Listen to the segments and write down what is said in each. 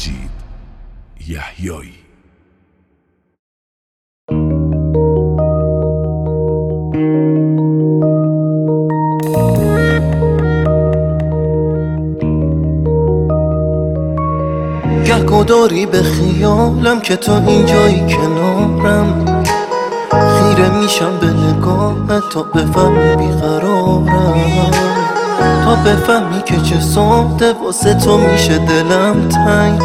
مجید یحیایی گه به خیالم که تو اینجایی کنارم خیره میشم به نگاهت تا بفهمی بیقرارم. بفهمی که چه ساده واسه تو میشه دلم تنگ.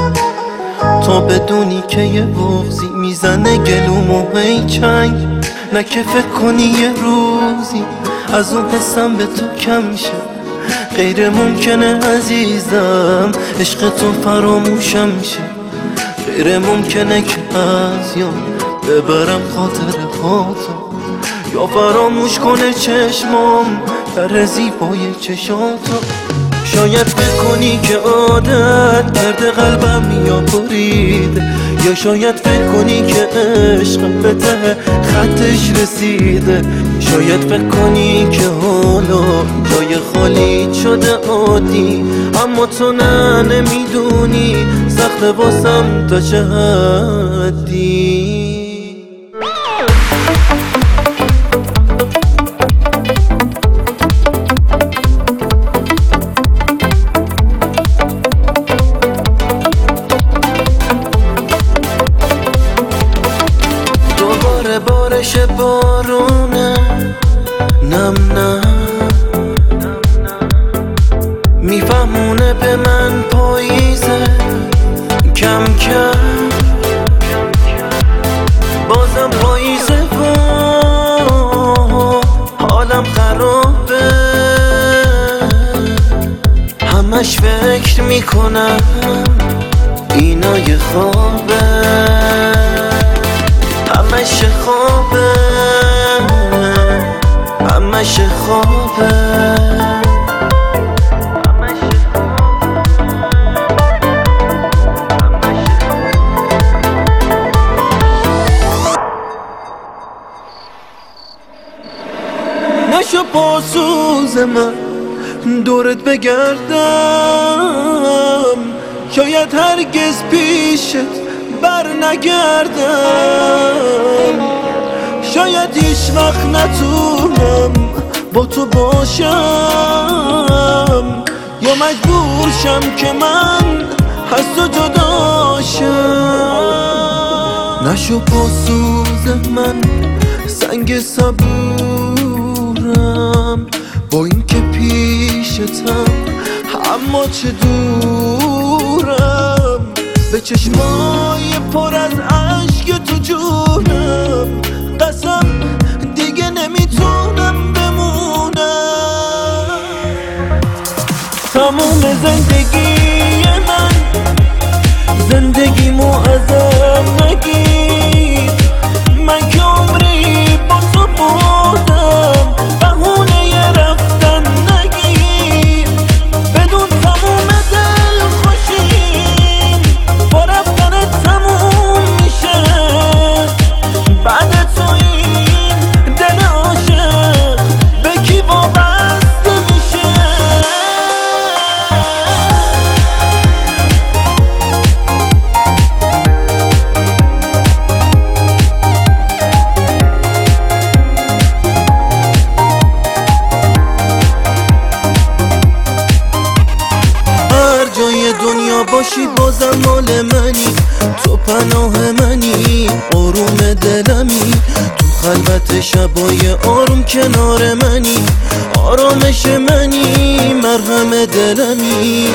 تا بدونی که یه بغزی می‌زنه گلوم و چنگ. نه که فکر کنی یه روزی از اون حسم به تو کم شه غیر ممکنه عزیزم عشق تو فراموشم شه غیر ممکنه که از یاد ببرم خاطر خاطر یا فراموش کنه چشمام در زیبای چشاتو شاید بکنی که عادت کرده قلبم یا برید یا شاید فکر کنی که عشق به ته خطش رسیده شاید فکر کنی که حالا جای خالی شده عادی. اما تو نه نمی‌دونی سخت واسم تا چه حدی. بارونه. نم نم. میفهمونه به من پاییزه. کم کم. بازم پاییزه و حالم خرابه. همش فکر می‌کنم اینا یه خوابه. نشو پاسوز من دورت بگردم. شاید هرگز پیشت بر نگردم. شاید هیچ وقت نتونم با تو باشم. یا مجبور شم که من از تو جداشم نشو پاسوز من سنگ صبورم با اینکه پیشتم اما چه دورم؟ به چشمای پر از عشق تو جونم. قسم دیگه نمی‌تونم بمونم. تموم زندگی دنیا باشی بازم مال منی. تو پناه منی آروم دلمی. تو خلوت شبای آروم کنار منی. آرامش منی مرهم دلمی.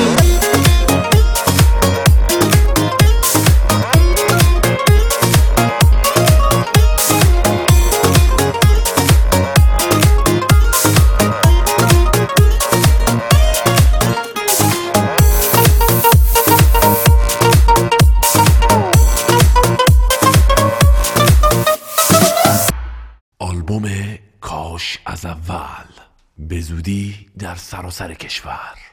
کاش از اول به زودی در سراسر کشور.